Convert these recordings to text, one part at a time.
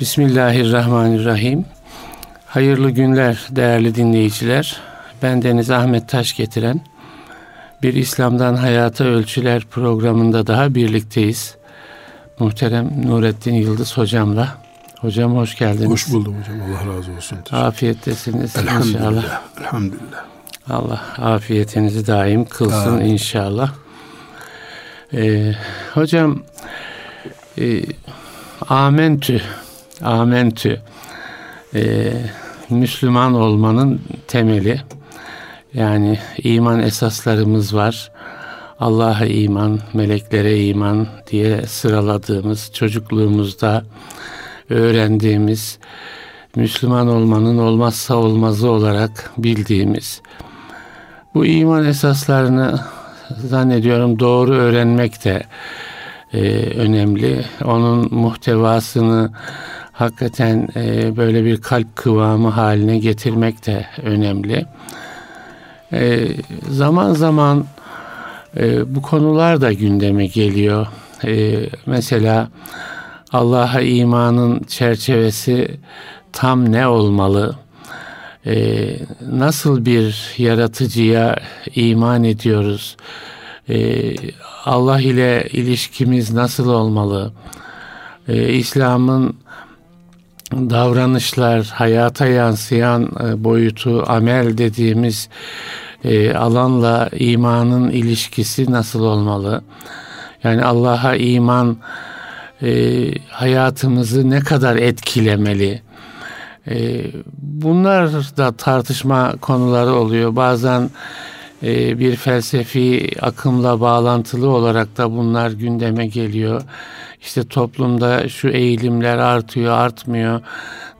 Bismillahirrahmanirrahim. Hayırlı günler değerli dinleyiciler. Ben Deniz Ahmet Taş getiren bir İslam'dan Hayata Ölçüler programında daha birlikteyiz. Muhterem Nurettin Yıldız hocamla. Hocam hoş geldiniz. Hoş buldum hocam. Allah razı olsun. Afiyettesiniz Elhamdülillah. inşallah. Elhamdülillah. Allah afiyetinizi daim kılsın Amin. inşallah. Ee, hocam e, amentü amentü e, Müslüman olmanın temeli yani iman esaslarımız var. Allah'a iman, meleklere iman diye sıraladığımız çocukluğumuzda öğrendiğimiz Müslüman olmanın olmazsa olmazı olarak bildiğimiz bu iman esaslarını zannediyorum doğru öğrenmek de e, önemli. Onun muhtevasını hakikaten e, böyle bir kalp kıvamı haline getirmek de önemli. E, zaman zaman e, bu konular da gündeme geliyor. E, mesela Allah'a imanın çerçevesi tam ne olmalı? Ee, nasıl bir yaratıcıya iman ediyoruz? Ee, Allah ile ilişkimiz nasıl olmalı? Ee, İslam'ın davranışlar, hayata yansıyan e, boyutu, amel dediğimiz e, alanla imanın ilişkisi nasıl olmalı? Yani Allah'a iman e, hayatımızı ne kadar etkilemeli? Bunlar da tartışma konuları oluyor. Bazen bir felsefi akımla bağlantılı olarak da bunlar gündeme geliyor. İşte toplumda şu eğilimler artıyor, artmıyor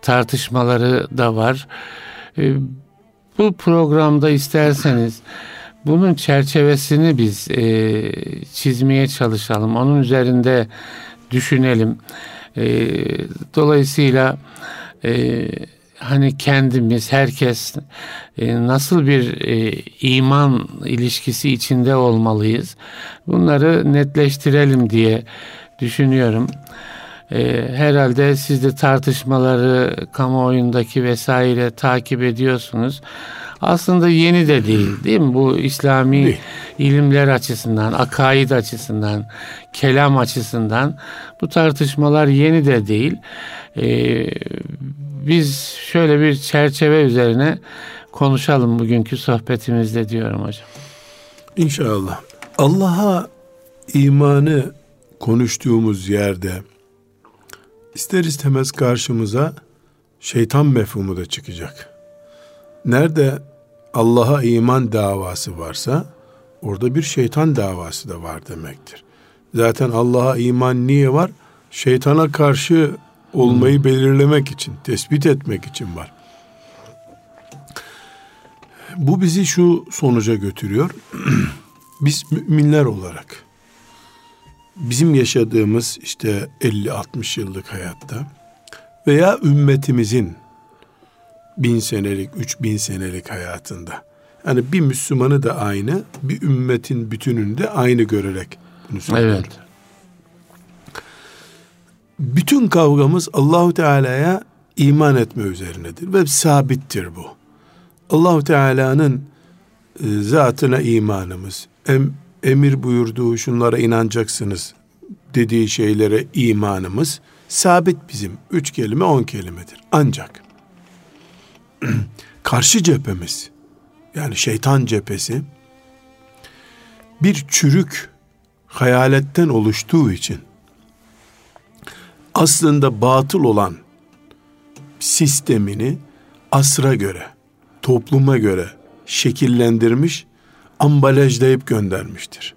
tartışmaları da var. E, bu programda isterseniz bunun çerçevesini biz e, çizmeye çalışalım. Onun üzerinde düşünelim. E, dolayısıyla e, hani kendimiz, herkes nasıl bir iman ilişkisi içinde olmalıyız? Bunları netleştirelim diye düşünüyorum. E, herhalde siz de tartışmaları kamuoyundaki vesaire takip ediyorsunuz. Aslında yeni de değil değil mi? Bu İslami Değil. ilimler açısından, akaid açısından, kelam açısından bu tartışmalar yeni de değil. Ee, biz şöyle bir çerçeve üzerine konuşalım bugünkü sohbetimizde diyorum hocam. İnşallah. Allah'a imanı konuştuğumuz yerde ister istemez karşımıza şeytan mefhumu da çıkacak. Nerede Allah'a iman davası varsa orada bir şeytan davası da var demektir. Zaten Allah'a iman niye var? Şeytana karşı olmayı belirlemek için, tespit etmek için var. Bu bizi şu sonuca götürüyor. Biz müminler olarak bizim yaşadığımız işte 50-60 yıllık hayatta veya ümmetimizin bin senelik, üç bin senelik hayatında. Yani bir Müslümanı da aynı, bir ümmetin bütününü de aynı görerek bunu söylüyorum. Evet. Bütün kavgamız Allahu Teala'ya iman etme üzerinedir ve sabittir bu. Allahu Teala'nın e, zatına imanımız, em, emir buyurduğu şunlara inanacaksınız dediği şeylere imanımız sabit bizim. Üç kelime on kelimedir. Ancak karşı cephemiz yani şeytan cephesi bir çürük hayaletten oluştuğu için aslında batıl olan sistemini asra göre, topluma göre şekillendirmiş, ambalajlayıp göndermiştir.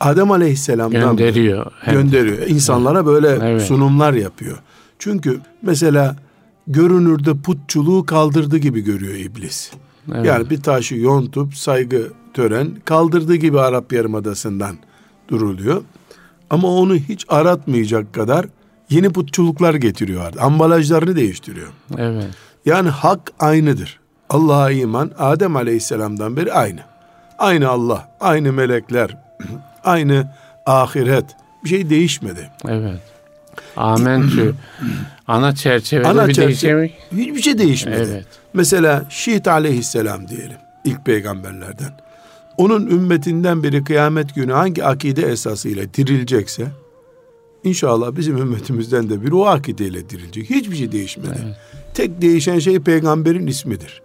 Adem Aleyhisselam'dan Gönderiyor. Evet. gönderiyor. İnsanlara böyle Evet. sunumlar yapıyor. Çünkü mesela görünürde putçuluğu kaldırdı gibi görüyor iblis. Evet. Yani bir taşı yontup saygı tören kaldırdığı gibi Arap Yarımadası'ndan duruluyor. Ama onu hiç aratmayacak kadar yeni putçuluklar getiriyor. Ambalajlarını değiştiriyor. Evet. Yani hak aynıdır. Allah'a iman Adem Aleyhisselam'dan beri aynı. Aynı Allah, aynı melekler, aynı ahiret. Bir şey değişmedi. Evet. Amentü. Ana çerçevede Ana bir çerçeve, Hiçbir şey değişmedi. Evet. Mesela Şiit aleyhisselam diyelim. ilk peygamberlerden. Onun ümmetinden biri kıyamet günü hangi akide esasıyla dirilecekse İnşallah bizim ümmetimizden de bir o akideyle dirilecek. Hiçbir şey değişmedi. Evet. Tek değişen şey peygamberin ismidir.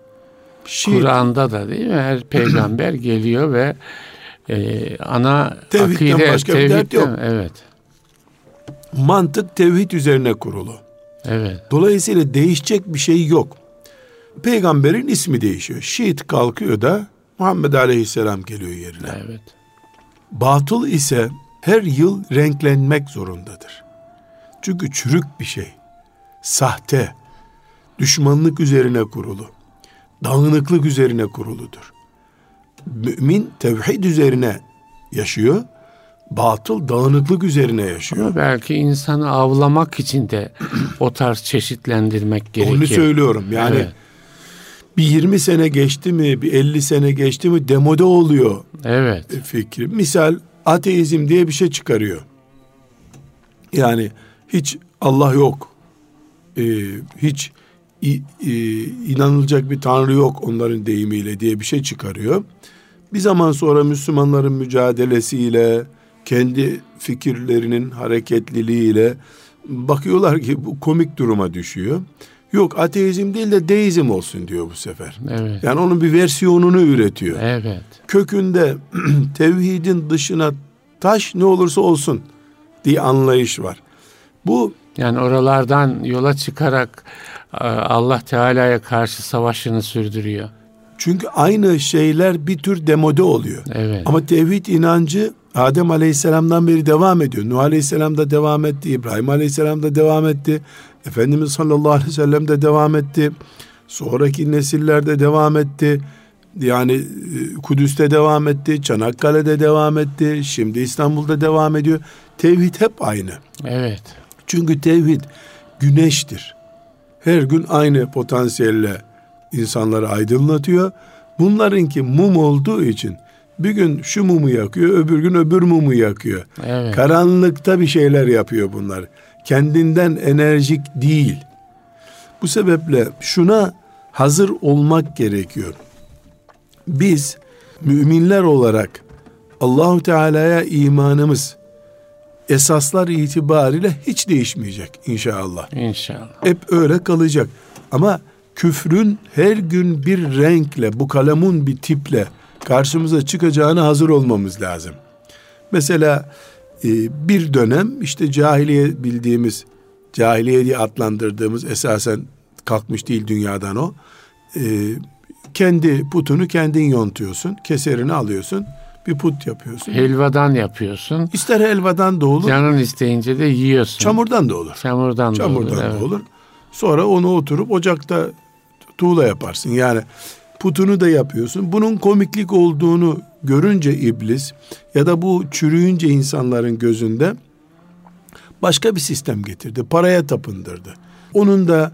Kur'an'da da değil mi? Her peygamber geliyor ve e, ana Tevhidden akide, başka tevhidden, bir dert yok. Evet. Mantık tevhid üzerine kurulu. Evet. Dolayısıyla değişecek bir şey yok. Peygamberin ismi değişiyor. Şiit kalkıyor da Muhammed Aleyhisselam geliyor yerine. Evet. Batıl ise her yıl renklenmek zorundadır. Çünkü çürük bir şey. Sahte, düşmanlık üzerine kurulu, dağınıklık üzerine kuruludur. Mümin tevhid üzerine yaşıyor, batıl dağınıklık üzerine yaşıyor. Ama belki insanı avlamak için de o tarz çeşitlendirmek gerekiyor. Onu söylüyorum. Yani evet. bir 20 sene geçti mi, bir 50 sene geçti mi demode oluyor. Evet. Fikri. Misal ateizm diye bir şey çıkarıyor. Yani hiç Allah yok. Ee, hiç e, inanılacak bir tanrı yok onların deyimiyle diye bir şey çıkarıyor. Bir zaman sonra Müslümanların mücadelesiyle, kendi fikirlerinin hareketliliğiyle bakıyorlar ki bu komik duruma düşüyor. Yok ateizm değil de deizm olsun diyor bu sefer. Evet. Yani onun bir versiyonunu üretiyor. Evet. Kökünde tevhidin dışına taş ne olursa olsun diye anlayış var. Bu yani oralardan yola çıkarak Allah Teala'ya karşı savaşını sürdürüyor. Çünkü aynı şeyler bir tür demode oluyor. Evet. Ama tevhid inancı Adem Aleyhisselam'dan beri devam ediyor. Nuh Aleyhisselam da devam etti. İbrahim Aleyhisselam da devam etti. Efendimiz sallallahu aleyhi ve sellem de devam etti. Sonraki nesillerde devam etti. Yani e, Kudüs'te devam etti, Çanakkale'de devam etti, şimdi İstanbul'da devam ediyor. Tevhid hep aynı. Evet. Çünkü tevhid güneştir. Her gün aynı potansiyelle insanları aydınlatıyor. Bunlarınki mum olduğu için bir gün şu mumu yakıyor, öbür gün öbür mumu yakıyor. Evet. Karanlıkta bir şeyler yapıyor bunlar. Kendinden enerjik değil. Bu sebeple şuna hazır olmak gerekiyor. Biz müminler olarak Allahu Teala'ya imanımız esaslar itibariyle hiç değişmeyecek inşallah. İnşallah. Hep öyle kalacak. Ama küfrün her gün bir renkle, bu kalemun bir tiple karşımıza çıkacağına hazır olmamız lazım. Mesela e, bir dönem işte cahiliye bildiğimiz, cahiliye diye adlandırdığımız esasen kalkmış değil dünyadan o. E, kendi putunu kendin yontuyorsun, keserini alıyorsun bir put yapıyorsun. Helvadan yapıyorsun. İster helvadan da olur. Canın isteyince de yiyorsun. Çamurdan da olur. Çamurdan, Çamurdan da olur. da evet. olur. Sonra onu oturup ocakta tuğla yaparsın. Yani putunu da yapıyorsun. Bunun komiklik olduğunu görünce iblis ya da bu çürüyünce insanların gözünde başka bir sistem getirdi. Paraya tapındırdı. Onun da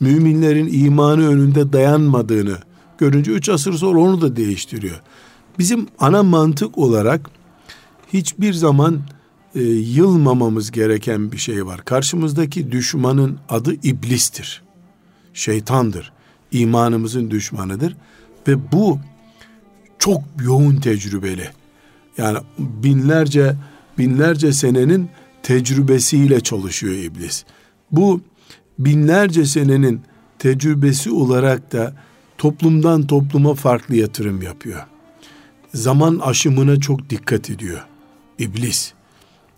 müminlerin imanı önünde dayanmadığını görünce üç asır sonra onu da değiştiriyor. Bizim ana mantık olarak hiçbir zaman e, yılmamamız gereken bir şey var. Karşımızdaki düşmanın adı iblistir. Şeytandır. İmanımızın düşmanıdır. Ve bu çok yoğun tecrübeli. Yani binlerce binlerce senenin tecrübesiyle çalışıyor iblis. Bu binlerce senenin tecrübesi olarak da toplumdan topluma farklı yatırım yapıyor. Zaman aşımına çok dikkat ediyor. İblis.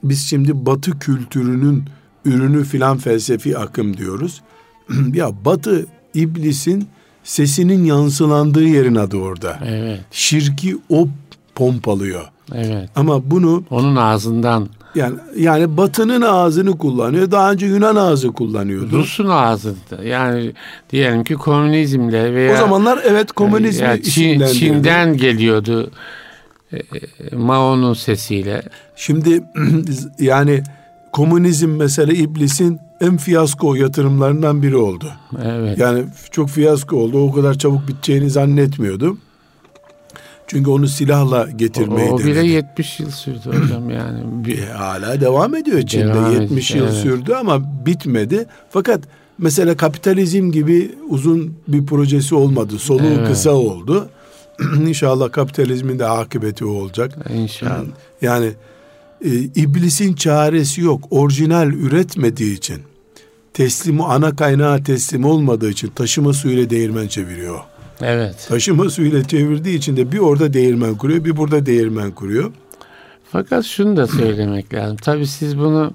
Biz şimdi batı kültürünün ürünü filan felsefi akım diyoruz. ya batı iblisin sesinin yansılandığı yerin adı orada. Evet. Şirki o pompalıyor. Evet. Ama bunu onun ağzından yani yani Batı'nın ağzını kullanıyor. Daha önce Yunan ağzı kullanıyordu. Rus'un ağzı. Yani diyelim ki komünizmle veya O zamanlar evet komünizmi yani Çin, Çin'den geliyordu. E, Mao'nun sesiyle. Şimdi yani komünizm mesela iblisin en fiyasko yatırımlarından biri oldu. Evet. Yani çok fiyasko oldu. O kadar çabuk biteceğini zannetmiyordu. Çünkü onu silahla getirmeyi o, o bile denedi. 70 yıl sürdü hocam yani. Bir, E, hala devam ediyor Çin'de. Devam 70 ediyor, yıl evet. sürdü ama bitmedi. Fakat mesela kapitalizm gibi uzun bir projesi olmadı. Soluğu Evet. kısa oldu. İnşallah kapitalizmin de akıbeti o olacak. inşallah. Yani e, iblisin çaresi yok. Orijinal üretmediği için teslimi ana kaynağa teslim olmadığı için taşıma suyuyla değirmen çeviriyor. Evet. Taşıma suyuyla çevirdiği için de bir orada değirmen kuruyor, bir burada değirmen kuruyor. Fakat şunu da söylemek lazım. Tabii siz bunu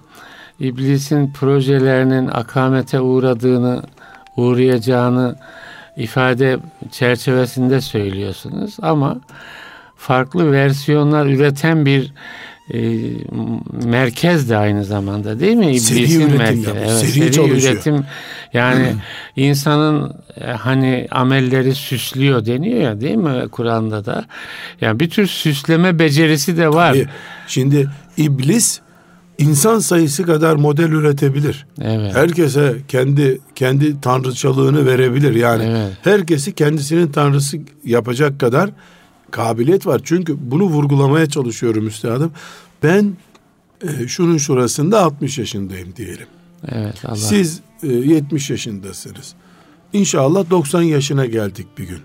iblisin projelerinin akamete uğradığını, uğrayacağını ifade çerçevesinde söylüyorsunuz ama farklı versiyonlar üreten bir e, merkez de aynı zamanda değil mi? Seri İblisin üretim merkezi. yapıyor, Evet, seri seri çalışıyor. üretim yani insanın e, hani amelleri süslüyor deniyor ya değil mi Kur'an'da da? Yani bir tür süsleme becerisi de var. E, Şimdi iblis insan sayısı kadar model üretebilir. Evet. Herkese kendi kendi tanrıçalığını verebilir. Yani Evet. herkesi kendisinin tanrısı yapacak kadar kabiliyet var. Çünkü bunu vurgulamaya çalışıyorum üstadım. Ben e, şunun şurasında 60 yaşındayım diyelim. Evet Allah. Siz e, 70 yaşındasınız. İnşallah 90 yaşına geldik bir gün.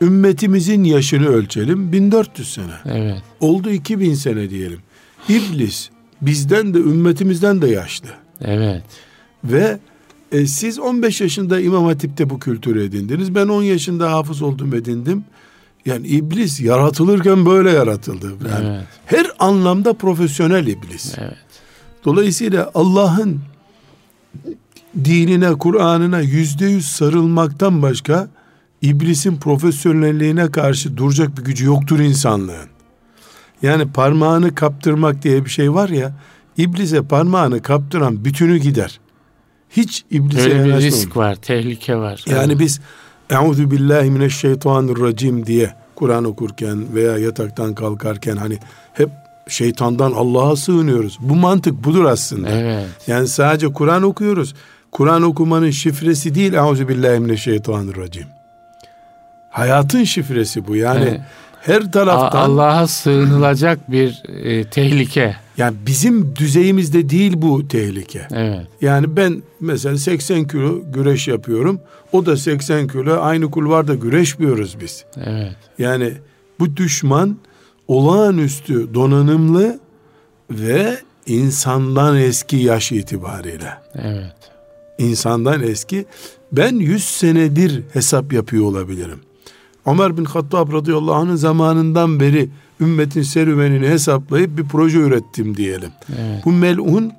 Ümmetimizin yaşını ölçelim 1400 sene. Evet. Oldu 2000 sene diyelim. İblis bizden de ümmetimizden de yaşlı. Evet. Ve e, siz 15 yaşında İmam Hatip'te bu kültürü edindiniz. Ben 10 yaşında hafız oldum edindim. Yani iblis yaratılırken böyle yaratıldı. Yani Evet. Her anlamda profesyonel iblis. Evet. Dolayısıyla Allah'ın dinine, Kur'an'ına yüzde yüz sarılmaktan başka iblisin profesyonelliğine karşı duracak bir gücü yoktur insanlığın. Yani parmağını kaptırmak diye bir şey var ya, iblise parmağını kaptıran bütünü gider. Hiç iblise Böyle bir risk var, tehlike var. Yani Evet. biz Euzu billahi mineşşeytanirracim diye Kur'an okurken veya yataktan kalkarken hani hep şeytandan Allah'a sığınıyoruz. Bu mantık budur aslında. Evet. Yani sadece Kur'an okuyoruz. Kur'an okumanın şifresi değil Euzu billahi mineşşeytanirracim. Hayatın şifresi bu. Yani Evet. Her taraftan Allah'a sığınılacak bir e, tehlike. yani bizim düzeyimizde değil bu tehlike. Evet. Yani ben mesela 80 kilo güreş yapıyorum. O da 80 kilo aynı kulvarda güreşmiyoruz biz. Evet. Yani bu düşman olağanüstü donanımlı ve insandan eski yaş itibariyle. Evet. İnsandan eski. Ben 100 senedir hesap yapıyor olabilirim. Ömer bin Hattab radıyallahu anh'ın zamanından beri ümmetin serüvenini hesaplayıp bir proje ürettim diyelim. Evet. Bu melun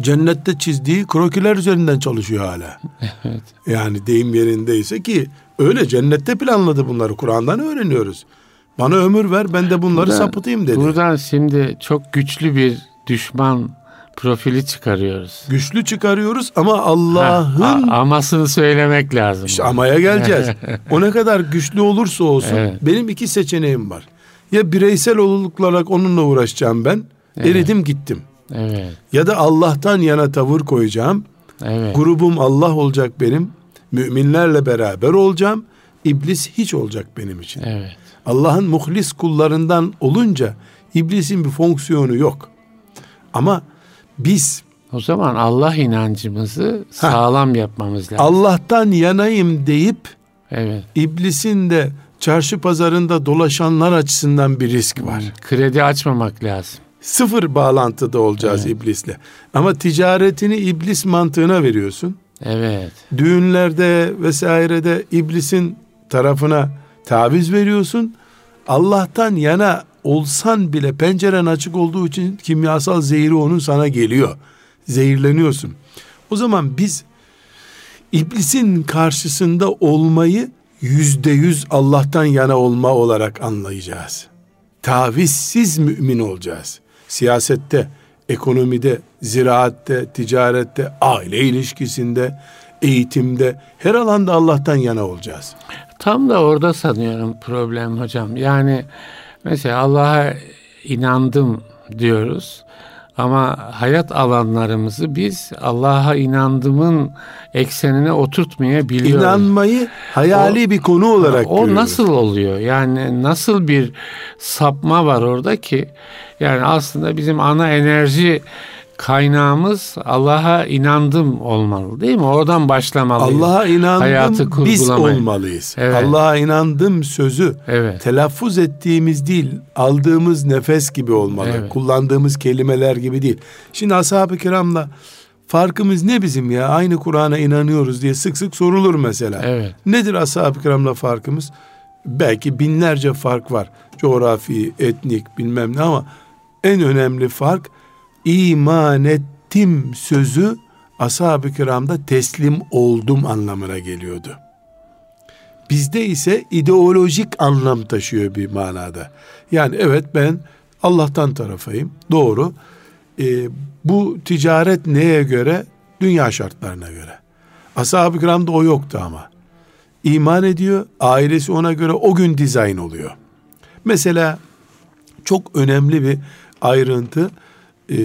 cennette çizdiği krokiler üzerinden çalışıyor hala. Evet. Yani deyim yerindeyse ki öyle cennette planladı bunları. Kur'an'dan öğreniyoruz. Bana ömür ver ben de bunları Burada- sapıtayım dedi. Buradan şimdi çok güçlü bir düşman profili çıkarıyoruz. Güçlü çıkarıyoruz ama Ha, Allah'ın a- amasını söylemek lazım. işte amaya geleceğiz. o ne kadar güçlü olursa olsun Evet. benim iki seçeneğim var. Ya bireysel olarak onunla uğraşacağım ben. Eridim gittim. Evet. Ya da Allah'tan yana tavır koyacağım. Evet. Grubum Allah olacak benim. Müminlerle beraber olacağım. İblis hiç olacak benim için. Evet. Allah'ın muhlis kullarından olunca iblisin bir fonksiyonu yok. Ama biz O zaman Allah inancımızı sağlam yapmamız lazım. Allah'tan yanayım deyip Evet. iblisin de çarşı pazarında dolaşanlar açısından bir risk var. Kredi açmamak lazım. Sıfır bağlantıda olacağız iblisle. Ama ticaretini iblis mantığına veriyorsun. Evet. Düğünlerde vesairede iblisin tarafına taviz veriyorsun. Allah'tan yana olsan bile penceren açık olduğu için kimyasal zehri onun sana geliyor. Zehirleniyorsun. O zaman biz iblisin karşısında olmayı yüzde yüz Allah'tan yana olma olarak anlayacağız. Tavizsiz mümin olacağız. Siyasette, ekonomide, ziraatte, ticarette, aile ilişkisinde, eğitimde, her alanda Allah'tan yana olacağız. Tam da orada sanıyorum problem hocam. Yani mesela Allah'a inandım diyoruz. Ama hayat alanlarımızı biz Allah'a inandığımın eksenine oturtmayabiliyoruz. İnanmayı hayali o, bir konu olarak O görüyoruz. nasıl oluyor? Yani nasıl bir sapma var orada ki? Yani aslında bizim ana enerji kaynağımız Allah'a inandım olmalı değil mi? Oradan başlamalıyız. Allah'a inandım Hayatı biz olmalıyız. Evet. Allah'a inandım sözü evet. telaffuz ettiğimiz değil aldığımız nefes gibi olmalı. Evet. Kullandığımız kelimeler gibi değil. Şimdi ashab-ı kiramla farkımız ne bizim ya? Aynı Kur'an'a inanıyoruz diye sık sık sorulur mesela. Evet. Nedir ashab-ı kiramla farkımız? Belki binlerce fark var. Coğrafi, etnik bilmem ne ama en önemli fark iman ettim sözü ashab-ı kiramda teslim oldum anlamına geliyordu. Bizde ise ideolojik anlam taşıyor bir manada. Yani evet ben Allah'tan tarafayım. Doğru. Ee, bu ticaret neye göre? Dünya şartlarına göre. Ashab-ı kiramda o yoktu ama. İman ediyor, ailesi ona göre o gün dizayn oluyor. Mesela çok önemli bir ayrıntı e,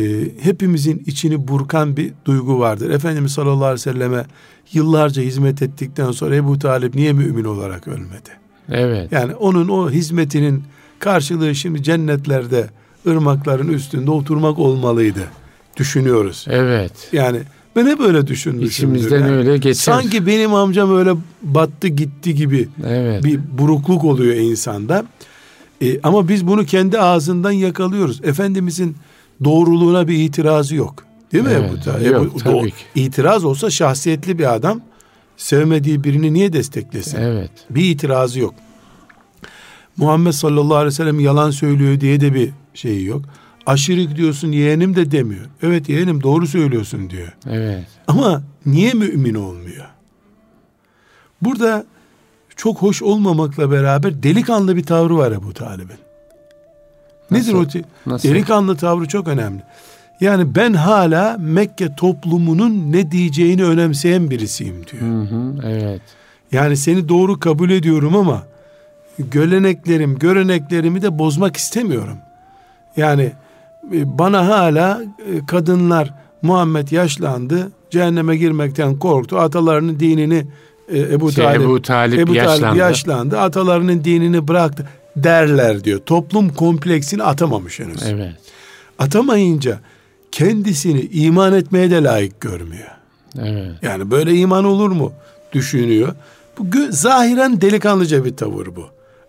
hepimizin içini burkan bir duygu vardır. Efendimiz sallallahu aleyhi ve selleme yıllarca hizmet ettikten sonra Ebu Talip niye mümin olarak ölmedi? Evet. Yani onun o hizmetinin karşılığı şimdi cennetlerde ırmakların üstünde oturmak olmalıydı. Düşünüyoruz. Evet. Yani ben hep öyle düşünmüşümdür. İçimizden yani. öyle geçer. Sanki benim amcam öyle battı gitti gibi evet. bir burukluk oluyor insanda. E, ama biz bunu kendi ağzından yakalıyoruz. Efendimizin doğruluğuna bir itirazı yok. Değil mi evet, Ebu Talib? Yok, Ebu, tabii ki. İtiraz olsa şahsiyetli bir adam sevmediği birini niye desteklesin? Evet. Bir itirazı yok. Muhammed sallallahu aleyhi ve sellem yalan söylüyor diye de bir şeyi yok. Aşirik diyorsun yeğenim de demiyor. Evet yeğenim doğru söylüyorsun diyor. Evet. Ama niye mümin olmuyor? Burada çok hoş olmamakla beraber delikanlı bir tavrı var Ebu Talib'in. Nedir o? Nasıl? Delikanlı tavrı çok önemli. Yani ben hala Mekke toplumunun ne diyeceğini önemseyen birisiyim diyor. Hı hı, evet. Yani seni doğru kabul ediyorum ama göleneklerim, göreneklerimi de bozmak istemiyorum. Yani e, bana hala e, kadınlar Muhammed yaşlandı, cehenneme girmekten korktu. Atalarının dinini e, Ebu şey, Talip, Ebu Talip, Ebu Talip yaşlandı. yaşlandı. Atalarının dinini bıraktı derler diyor. Toplum kompleksini atamamış henüz. Evet. Atamayınca kendisini iman etmeye de layık görmüyor. Evet. Yani böyle iman olur mu düşünüyor. Bu zahiren delikanlıca bir tavır bu.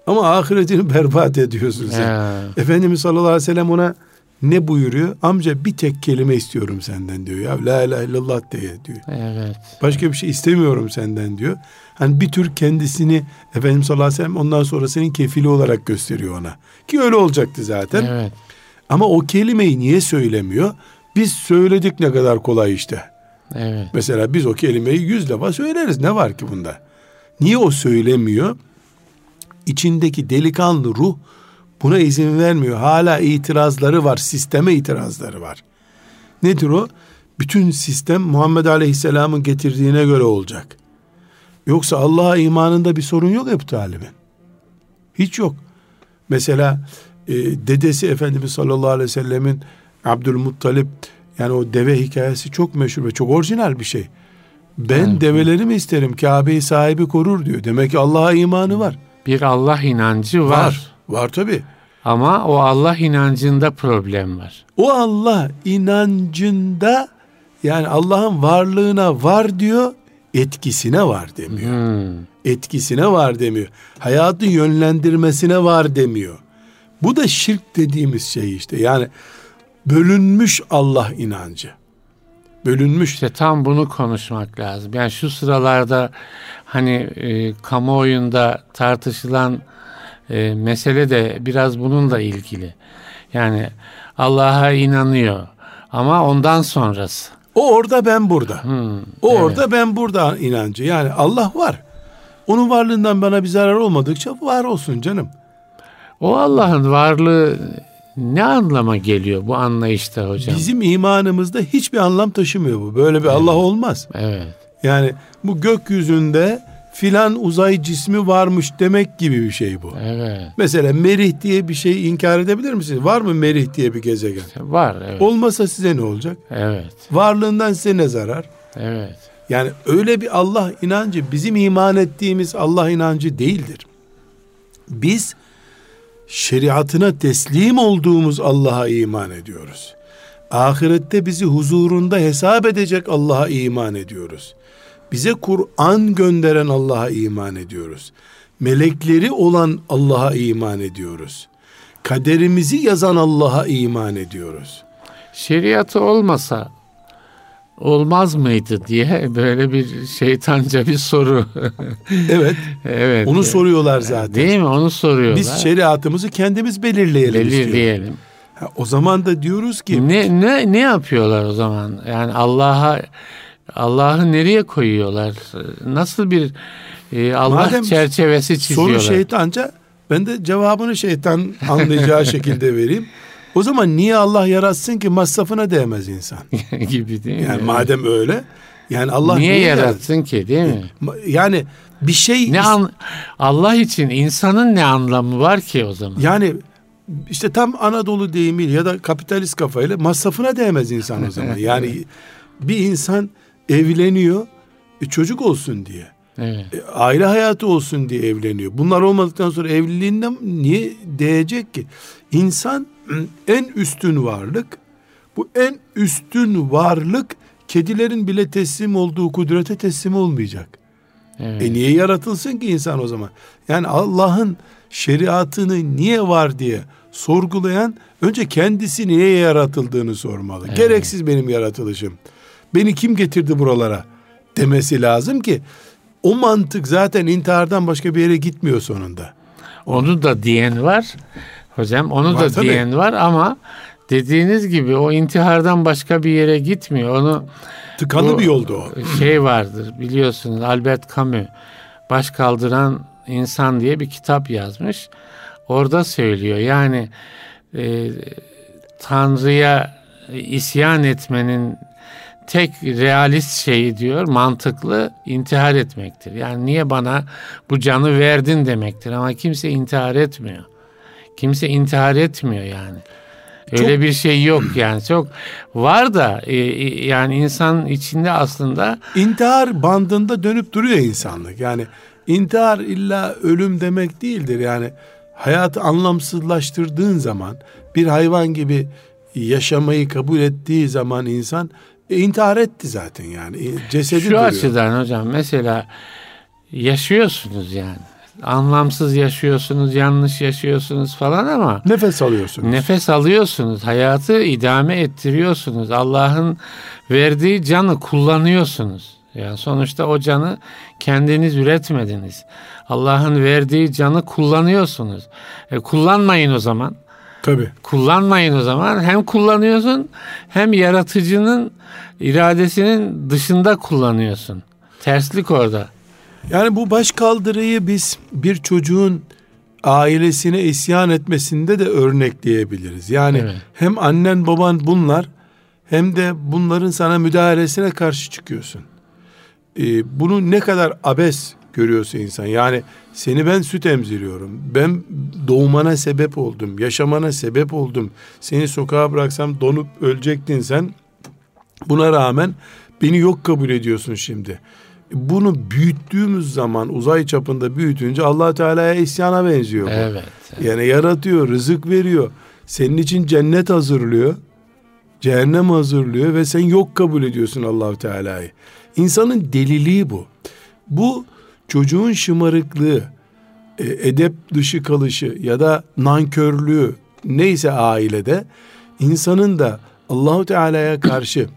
Ama ahiretini berbat ediyorsun sen. Ya. Efendimiz sallallahu aleyhi ve sellem ona ne buyuruyor? Amca bir tek kelime istiyorum senden diyor. Ya la ilahe illallah diye diyor. Evet. Başka bir şey istemiyorum senden diyor. Hani bir tür kendisini Efendimiz sallallahu aleyhi ve sellem ondan sonra senin kefili olarak gösteriyor ona. Ki öyle olacaktı zaten. Evet. Ama o kelimeyi niye söylemiyor? Biz söyledik ne kadar kolay işte. Evet. Mesela biz o kelimeyi yüz defa söyleriz. Ne var ki bunda? Niye o söylemiyor? İçindeki delikanlı ruh buna izin vermiyor. Hala itirazları var. Sisteme itirazları var. Nedir o? Bütün sistem Muhammed Aleyhisselam'ın getirdiğine göre olacak. Yoksa Allah'a imanında bir sorun yok Ebu Talib'in. Hiç yok. Mesela e, dedesi Efendimiz sallallahu aleyhi ve sellemin Abdülmuttalip yani o deve hikayesi çok meşhur ve çok orijinal bir şey. Ben evet. develeri mi isterim Kabe'yi sahibi korur diyor. Demek ki Allah'a imanı var. Bir Allah inancı var. Var, var tabi. Ama o Allah inancında problem var. O Allah inancında yani Allah'ın varlığına var diyor etkisine var demiyor. Hmm. Etkisine var demiyor. Hayatı yönlendirmesine var demiyor. Bu da şirk dediğimiz şey işte. Yani bölünmüş Allah inancı. Bölünmüş. İşte tam bunu konuşmak lazım. Yani şu sıralarda hani e, kamuoyunda tartışılan e, mesele de biraz bununla ilgili. Yani Allah'a inanıyor ama ondan sonrası. O orada ben burada. Hmm, o evet. orada ben burada inancı. Yani Allah var. Onun varlığından bana bir zarar olmadıkça var olsun canım. O Allah'ın varlığı ne anlama geliyor bu anlayışta hocam? Bizim imanımızda hiçbir anlam taşımıyor bu. Böyle bir evet. Allah olmaz. Evet. Yani bu gökyüzünde filan uzay cismi varmış demek gibi bir şey bu. Evet. Mesela Merih diye bir şey inkar edebilir misiniz? Var mı Merih diye bir gezegen? Var evet. Olmasa size ne olacak? Evet. Varlığından size ne zarar? Evet. Yani öyle bir Allah inancı bizim iman ettiğimiz Allah inancı değildir. Biz şeriatına teslim olduğumuz Allah'a iman ediyoruz. Ahirette bizi huzurunda hesap edecek Allah'a iman ediyoruz. Bize Kur'an gönderen Allah'a iman ediyoruz. Melekleri olan Allah'a iman ediyoruz. Kaderimizi yazan Allah'a iman ediyoruz. Şeriatı olmasa olmaz mıydı diye böyle bir şeytanca bir soru. Evet. evet. Onu soruyorlar zaten. Değil mi? Onu soruyorlar. Biz şeriatımızı kendimiz belirleyelim istiyor. belirleyelim. Ha, o zaman da diyoruz ki Ne ne ne yapıyorlar o zaman? Yani Allah'a Allah'ı nereye koyuyorlar? Nasıl bir e, Allah Madem çerçevesi çiziyorlar? soru şeytanca ben de cevabını şeytan anlayacağı şekilde vereyim. O zaman niye Allah yaratsın ki masrafına değmez insan? gibi değil mi? Yani madem öyle yani Allah niye, niye, yaratsın ki değil mi? yaratsın? Yani bir şey Ne an, Allah için insanın ne anlamı var ki o zaman? yani işte tam Anadolu deyimiyle ya da kapitalist kafayla masrafına değmez insan o zaman. Yani bir insan evleniyor e, çocuk olsun diye. Evet. E, aile hayatı olsun diye evleniyor. Bunlar olmadıktan sonra evliliğinden niye değecek ki? İnsan en üstün varlık. Bu en üstün varlık kedilerin bile teslim olduğu kudrete teslim olmayacak. Evet. E niye yaratılsın ki insan o zaman? Yani Allah'ın şeriatını niye var diye sorgulayan önce kendisi niye yaratıldığını sormalı. Evet. Gereksiz benim yaratılışım. Beni kim getirdi buralara demesi lazım ki o mantık zaten intihardan başka bir yere gitmiyor sonunda. Onu da diyen var. Hocam onu Var da tabii. diyen var ama dediğiniz gibi o intihardan başka bir yere gitmiyor. Onu Tıkalı Bu- bir yolda o. şey vardır biliyorsunuz Albert Camus baş kaldıran insan diye bir kitap yazmış. Orada söylüyor yani e, Tanrı'ya isyan etmenin tek realist şeyi diyor mantıklı intihar etmektir. Yani niye bana bu canı verdin demektir ama kimse intihar etmiyor. Kimse intihar etmiyor yani. Öyle Çok- bir şey yok yani çok var da e, e, yani insan içinde aslında İntihar bandında dönüp duruyor insanlık. Yani intihar illa ölüm demek değildir. Yani hayatı anlamsızlaştırdığın zaman bir hayvan gibi yaşamayı kabul ettiği zaman insan e, intihar etti zaten yani. E, Cesedi şu duruyor. açıdan hocam mesela yaşıyorsunuz yani anlamsız yaşıyorsunuz yanlış yaşıyorsunuz falan ama Nefes alıyorsun. Nefes alıyorsunuz, hayatı idame ettiriyorsunuz. Allah'ın verdiği canı kullanıyorsunuz. Yani sonuçta o canı kendiniz üretmediniz. Allah'ın verdiği canı kullanıyorsunuz. E, kullanmayın o zaman. Tabii. Kullanmayın o zaman. Hem kullanıyorsun hem yaratıcının iradesinin dışında kullanıyorsun. Terslik orada. Yani bu baş kaldırıyı biz bir çocuğun ailesine isyan etmesinde de örnekleyebiliriz. Yani Evet. hem annen baban bunlar hem de bunların sana müdahalesine karşı çıkıyorsun. Ee, bunu ne kadar abes görüyorsa insan. Yani seni ben süt emziriyorum. Ben doğmana sebep oldum. Yaşamana sebep oldum. Seni sokağa bıraksam donup ölecektin sen. Buna rağmen beni yok kabul ediyorsun şimdi. Bunu büyüttüğümüz zaman uzay çapında büyütünce allah Teala'ya isyana benziyor bu. Evet. Yani yaratıyor, rızık veriyor. Senin için cennet hazırlıyor. Cehennem hazırlıyor ve sen yok kabul ediyorsun Allahu Teala'yı. İnsanın deliliği bu. Bu çocuğun şımarıklığı, e, edep dışı kalışı ya da nankörlüğü neyse ailede insanın da Allahu Teala'ya karşı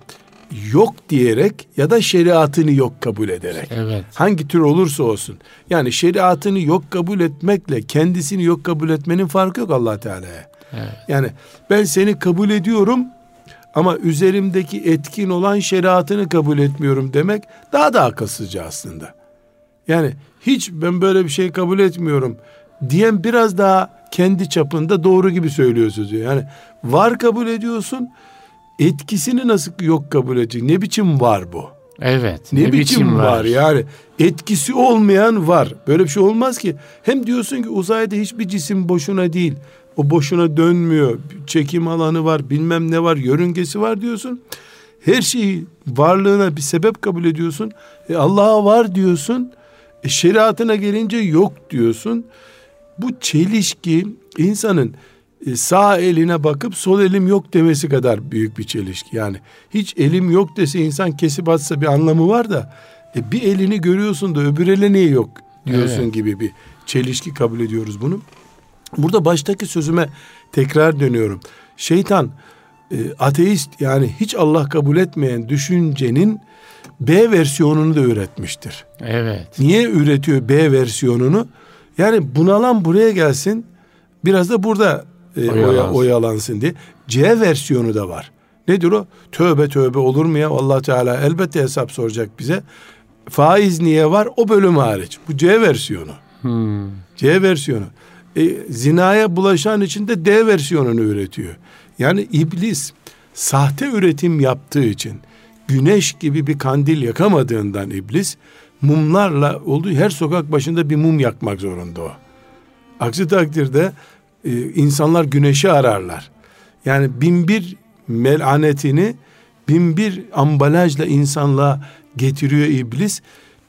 yok diyerek ya da şeriatını yok kabul ederek Evet. hangi tür olursa olsun. Yani şeriatını yok kabul etmekle kendisini yok kabul etmenin farkı yok Allah Teala'ya. Evet. Yani ben seni kabul ediyorum ama üzerimdeki etkin olan şeriatını kabul etmiyorum demek daha da akılsızca aslında. Yani hiç ben böyle bir şey kabul etmiyorum diyen biraz daha kendi çapında doğru gibi söylüyor sözü. Yani var kabul ediyorsun etkisini nasıl yok kabul edecek? Ne biçim var bu? Evet. Ne, ne biçim, biçim var? var yani etkisi olmayan var. Böyle bir şey olmaz ki. Hem diyorsun ki uzayda hiçbir cisim boşuna değil. O boşuna dönmüyor. Çekim alanı var, bilmem ne var, yörüngesi var diyorsun. Her şeyi varlığına bir sebep kabul ediyorsun. E Allah'a var diyorsun. E şeriatına gelince yok diyorsun. Bu çelişki insanın e, sağ eline bakıp sol elim yok demesi kadar büyük bir çelişki. Yani hiç elim yok dese insan kesip atsa bir anlamı var da e, bir elini görüyorsun da öbür ele niye yok diyorsun evet. gibi bir çelişki kabul ediyoruz bunu. Burada baştaki sözüme tekrar dönüyorum. Şeytan e, ateist yani hiç Allah kabul etmeyen düşüncenin B versiyonunu da üretmiştir. Evet. Niye üretiyor B versiyonunu? Yani bunalan buraya gelsin biraz da burada e, oyalansın. oyalansın diye. C versiyonu da var. Nedir o? Tövbe tövbe olur mu ya? Allah Teala elbette hesap soracak bize. Faiz niye var? O bölüm hariç. Bu C versiyonu. Hmm. C versiyonu. E, zinaya bulaşan için de D versiyonunu üretiyor. Yani iblis sahte üretim yaptığı için güneş gibi bir kandil yakamadığından iblis mumlarla olduğu her sokak başında bir mum yakmak zorunda o. Aksi takdirde e, insanlar güneşi ararlar. Yani bin bir melanetini bin bir ambalajla insanlığa getiriyor iblis.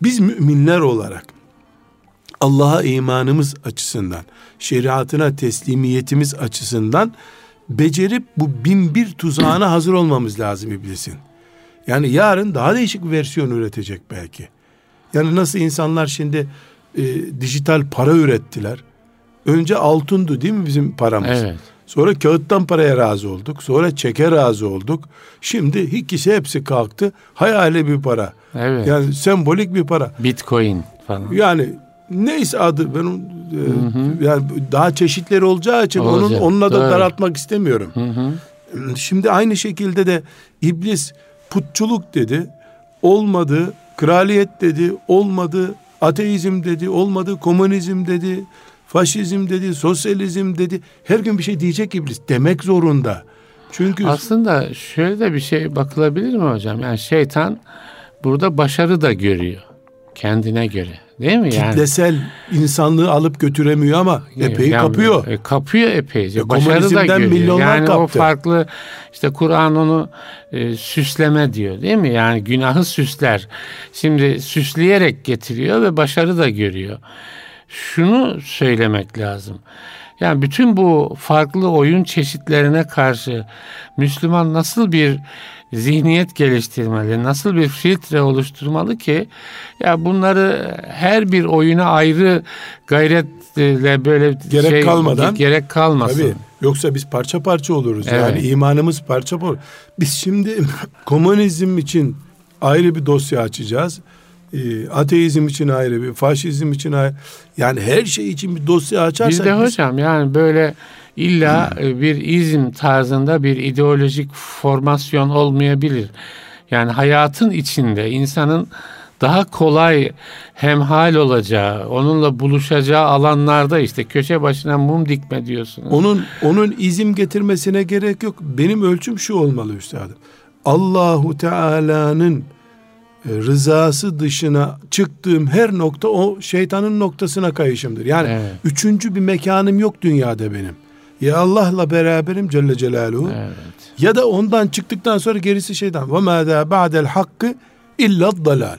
Biz müminler olarak Allah'a imanımız açısından, şeriatına teslimiyetimiz açısından becerip bu bin bir tuzağına hazır olmamız lazım iblisin. Yani yarın daha değişik bir versiyon üretecek belki. Yani nasıl insanlar şimdi e, dijital para ürettiler. Önce altındı değil mi bizim paramız? Evet. Sonra kağıttan paraya razı olduk. Sonra çeke razı olduk. Şimdi ikisi hepsi kalktı. Hayali bir para. Evet. Yani sembolik bir para. Bitcoin falan. Yani neyse adı ben e, yani daha çeşitleri olacağı için Olacak. onun onunla da Doğru. daraltmak istemiyorum. Hı hı. Şimdi aynı şekilde de iblis putçuluk dedi. Olmadı. Kraliyet dedi. Olmadı. Ateizm dedi. Olmadı. Komünizm dedi faşizm dedi, sosyalizm dedi. Her gün bir şey diyecek iblis. Demek zorunda. Çünkü aslında şöyle de bir şey bakılabilir mi hocam? Yani şeytan burada başarı da görüyor kendine göre. Değil mi yani? Kitlesel insanlığı alıp götüremiyor ama epey yani, kapıyor. E, kapıyor epeyce. E, Başarı da görüyor. Yani kaptı. o farklı işte Kur'an onu e, süsleme diyor değil mi? Yani günahı süsler. Şimdi süsleyerek getiriyor ve başarı da görüyor şunu söylemek lazım. Yani bütün bu farklı oyun çeşitlerine karşı Müslüman nasıl bir zihniyet geliştirmeli, nasıl bir filtre oluşturmalı ki ya bunları her bir oyuna ayrı gayretle böyle gerek şey, kalmadan gerek kalmasın. Tabii. Yoksa biz parça parça oluruz. Evet. Yani imanımız parça parça. Biz şimdi komünizm için ayrı bir dosya açacağız e, ateizm için ayrı bir, faşizm için ayrı. Yani her şey için bir dosya açarsak... Bir de hocam yani böyle illa hmm. bir izm tarzında bir ideolojik formasyon olmayabilir. Yani hayatın içinde insanın daha kolay hemhal olacağı, onunla buluşacağı alanlarda işte köşe başına mum dikme diyorsunuz. Onun onun izim getirmesine gerek yok. Benim ölçüm şu olmalı üstadım. Allahu Teala'nın e, rızası dışına çıktığım her nokta o şeytanın noktasına kayışımdır. Yani evet. üçüncü bir mekanım yok dünyada benim. Ya Allah'la beraberim Celle Celaluhu. Evet. Ya da ondan çıktıktan sonra gerisi şeytan. Ve ma da ba'del hakkı illa dalal.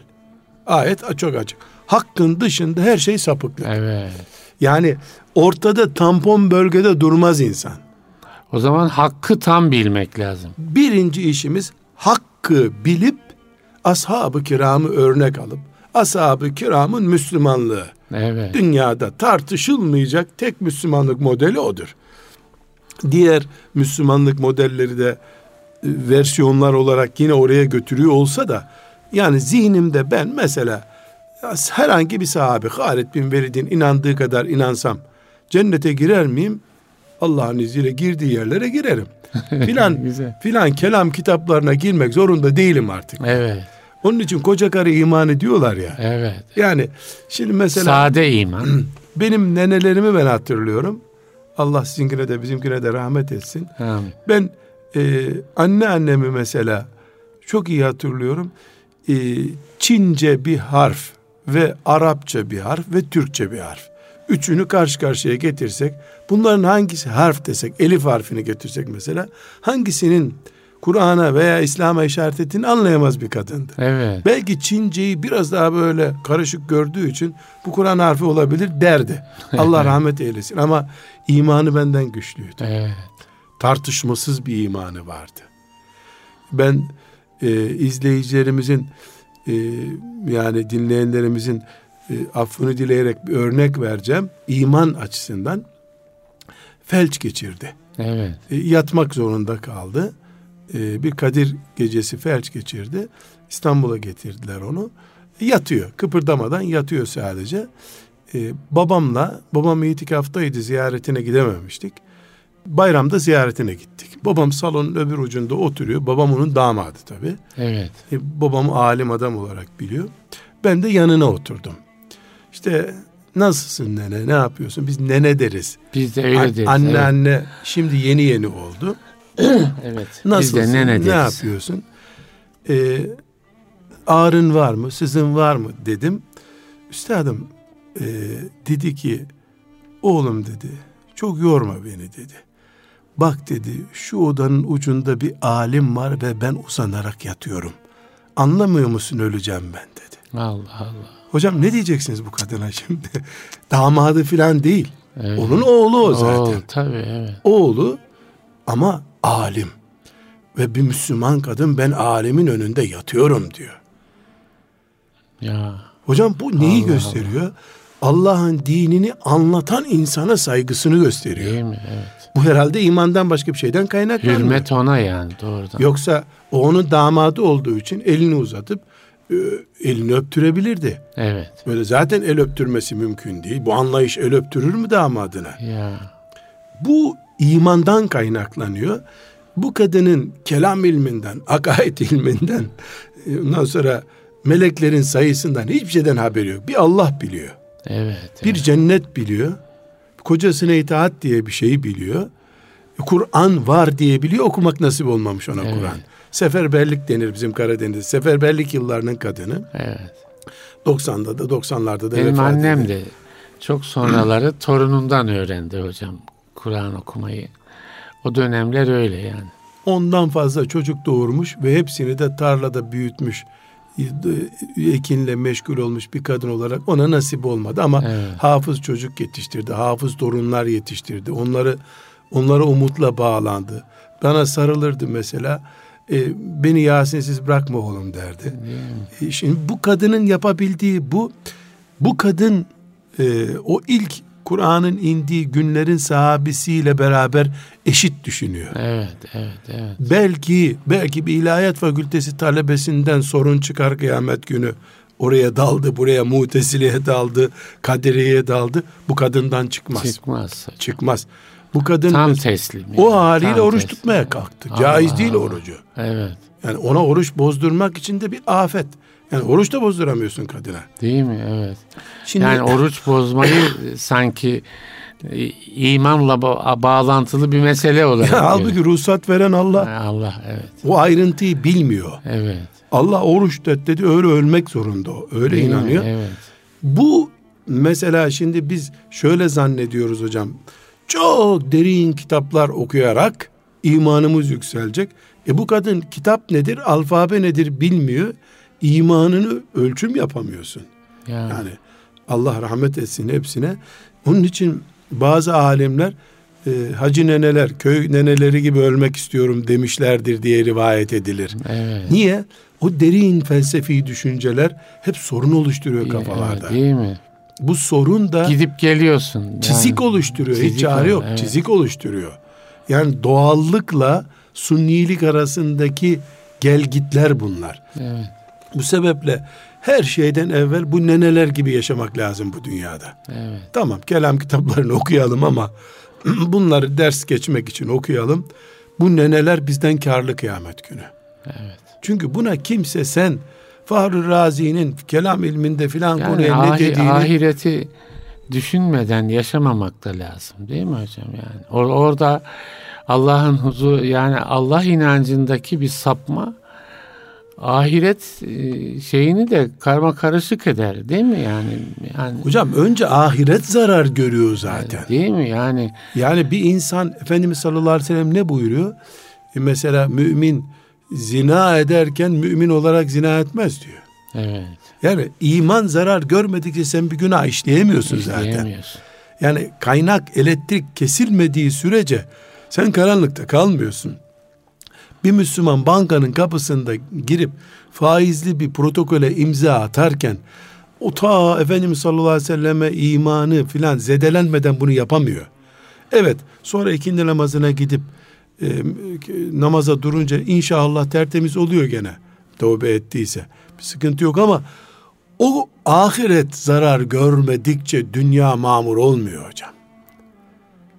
Ayet çok açık. Hakkın dışında her şey sapıklık. Evet. Yani ortada tampon bölgede durmaz insan. O zaman hakkı tam bilmek lazım. Birinci işimiz hakkı bilip ashab-ı kiramı örnek alıp ashab-ı kiramın Müslümanlığı. Evet. Dünyada tartışılmayacak tek Müslümanlık modeli odur. Diğer Müslümanlık modelleri de e, versiyonlar olarak yine oraya götürüyor olsa da yani zihnimde ben mesela herhangi bir sahabe Halid bin Velid'in inandığı kadar inansam cennete girer miyim? Allah'ın izniyle girdiği yerlere girerim. Filan filan kelam kitaplarına girmek zorunda değilim artık. Evet. Onun için koca karı iman ediyorlar ya. Evet. Yani şimdi mesela sade iman. Benim nenelerimi ben hatırlıyorum. Allah sizinkine de bizimkine de rahmet etsin. Amin. Ben e, anne annemi mesela çok iyi hatırlıyorum. e, Çince bir harf ve Arapça bir harf ve Türkçe bir harf. Üçünü karşı karşıya getirsek bunların hangisi harf desek elif harfini getirsek mesela hangisinin Kur'an'a veya İslam'a işaret ettiğini anlayamaz bir kadındı. Evet. Belki Çince'yi biraz daha böyle karışık gördüğü için bu Kur'an harfi olabilir derdi. Allah rahmet eylesin ama imanı benden güçlüydü. Evet. Tartışmasız bir imanı vardı. Ben e, izleyicilerimizin e, yani dinleyenlerimizin e, affını dileyerek bir örnek vereceğim. İman açısından felç geçirdi. Evet. E, yatmak zorunda kaldı. E, bir Kadir gecesi felç geçirdi. İstanbul'a getirdiler onu. E, yatıyor. Kıpırdamadan yatıyor sadece. E, babamla, babam itikaftaydı ziyaretine gidememiştik. Bayramda ziyaretine gittik. Babam salonun öbür ucunda oturuyor. Babam onun damadı tabii. Evet. E, babamı alim adam olarak biliyor. Ben de yanına oturdum. İşte nasılsın nene ne yapıyorsun? Biz nene deriz. Biz de öyle An- deriz. Anne evet. anne şimdi yeni yeni oldu. Evet. Nasılsın? Biz de nene ne deriz. yapıyorsun? Ee, ağrın var mı? Sızın var mı? Dedim. Üstadım e, dedi ki oğlum dedi çok yorma beni dedi. Bak dedi şu odanın ucunda bir alim var ve ben uzanarak yatıyorum. Anlamıyor musun öleceğim ben dedi. Allah Allah. Hocam ne diyeceksiniz bu kadına şimdi? Damadı filan değil. Evet. Onun oğlu o zaten. Oo, tabii evet. Oğlu ama alim. Ve bir Müslüman kadın ben alimin önünde yatıyorum diyor. Ya. Hocam bu neyi Allah gösteriyor? Allah'ın dinini anlatan insana saygısını gösteriyor. Değil mi? Evet. Bu herhalde imandan başka bir şeyden kaynaklanmıyor. Hürmet ona yani doğrudan. Yoksa o onun damadı olduğu için elini uzatıp e, elini öptürebilirdi. Evet. Böyle zaten el öptürmesi mümkün değil. Bu anlayış el öptürür mü damadına? Ya. Bu imandan kaynaklanıyor. Bu kadının kelam ilminden, akaid ilminden, e, ondan sonra meleklerin sayısından hiçbir şeyden haberi yok. Bir Allah biliyor. Evet. Bir evet. cennet biliyor. Kocasına itaat diye bir şeyi biliyor. Kur'an var diye biliyor. Okumak nasip olmamış ona Evet. Kur'an. Seferberlik denir bizim Karadeniz'de. Seferberlik yıllarının kadını. Evet. 90'da da 90'larda da Benim annem de çok sonraları torunundan öğrendi hocam Kur'an okumayı. O dönemler öyle yani. Ondan fazla çocuk doğurmuş ve hepsini de tarlada büyütmüş. Ekinle meşgul olmuş bir kadın olarak ona nasip olmadı ama Evet. hafız çocuk yetiştirdi, hafız torunlar yetiştirdi. Onları onlara umutla bağlandı. Bana sarılırdı mesela. E, beni Yasinsiz bırakma oğlum derdi. Mi? E, şimdi bu kadının yapabildiği bu bu kadın e, o ilk Kur'an'ın indiği günlerin sahabesiyle beraber eşit düşünüyor. Evet, evet, evet. Belki belki bir ilahiyat fakültesi talebesinden sorun çıkar kıyamet günü. Oraya daldı, buraya mutezileye daldı, kaderiye daldı. Bu kadından çıkmaz. Çıkmaz. Çıkmaz. Bu kadın Tam teslim. o haliyle tam oruç teslim. tutmaya kalktı. Allah Caiz değil Allah. orucu. Evet. Yani ona oruç bozdurmak için de bir afet. Yani oruç da bozduramıyorsun kadına. Değil mi? Evet. Şimdi Yani oruç bozmayı sanki e, imanla ba- bağlantılı bir mesele olarak. halbuki görüyor. ruhsat veren Allah Ha, Allah evet. o ayrıntıyı bilmiyor. Evet. Allah oruç de- dedi öyle ölmek zorunda o. Öyle Değil mi? inanıyor. Evet. Bu mesela şimdi biz şöyle zannediyoruz hocam. Çok derin kitaplar okuyarak imanımız yükselecek. E bu kadın kitap nedir, alfabe nedir bilmiyor. İmanını ölçüm yapamıyorsun. Yani, Yani Allah rahmet etsin hepsine. Onun için bazı alimler e, hacı neneler, köy neneleri gibi ölmek istiyorum demişlerdir diye rivayet edilir. evet. Niye? O derin felsefi düşünceler hep sorun oluşturuyor kafalarda. Evet, değil mi? Bu sorun da Gidip geliyorsun. Yani. çizik oluşturuyor. Hiç Çizik çare ol- yok. evet. Çizik oluşturuyor. Yani doğallıkla sunnilik arasındaki gelgitler bunlar. Evet. Bu sebeple her şeyden evvel bu neneler gibi yaşamak lazım bu dünyada. Evet. Tamam kelam kitaplarını okuyalım ama bunları ders geçmek için okuyalım. Bu neneler bizden karlı kıyamet günü. Evet. Çünkü buna kimse sen Fahri Razi'nin kelam ilminde filan Yani konuya ne ahi- dediğini ahireti düşünmeden yaşamamak da lazım değil mi hocam yani? Or- orada Allah'ın huzur yani Allah inancındaki bir sapma ahiret e, şeyini de karma karışık eder değil mi yani? yani Hocam önce ahiret zarar görüyor zaten. Değil mi yani? Yani bir insan Efendimiz sallallahu aleyhi ve sellem ne buyuruyor? E mesela mümin zina ederken mümin olarak zina etmez diyor. Evet. Yani iman zarar görmedikçe sen bir günah işleyemiyorsun zaten. İşleyemiyorsun. Yani kaynak elektrik kesilmediği sürece sen karanlıkta kalmıyorsun. Bir Müslüman bankanın kapısında girip faizli bir protokole imza atarken o ta Efendimiz sallallahu aleyhi ve selleme imanı filan zedelenmeden bunu yapamıyor. Evet sonra ikindi namazına gidip e, namaza durunca inşallah tertemiz oluyor gene tövbe ettiyse. Bir sıkıntı yok ama o ahiret zarar görmedikçe dünya mamur olmuyor hocam.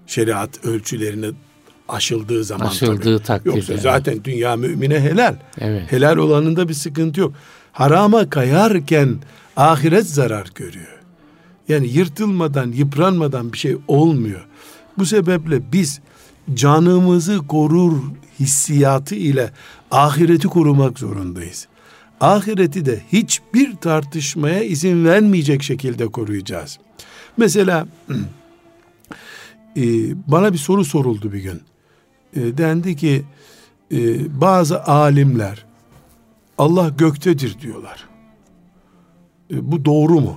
Şeriat ölçülerini aşıldığı zaman Aşıldığı tabii. takdirde. Yoksa zaten dünya mümine helal. Evet. Helal olanında bir sıkıntı yok. Harama kayarken ahiret zarar görüyor. Yani yırtılmadan, yıpranmadan bir şey olmuyor. Bu sebeple biz canımızı korur hissiyatı ile ahireti korumak zorundayız. Ahireti de hiçbir tartışmaya izin vermeyecek şekilde koruyacağız. Mesela e, bana bir soru soruldu bir gün. E, dendi ki e, bazı alimler Allah göktedir diyorlar. E, bu doğru mu?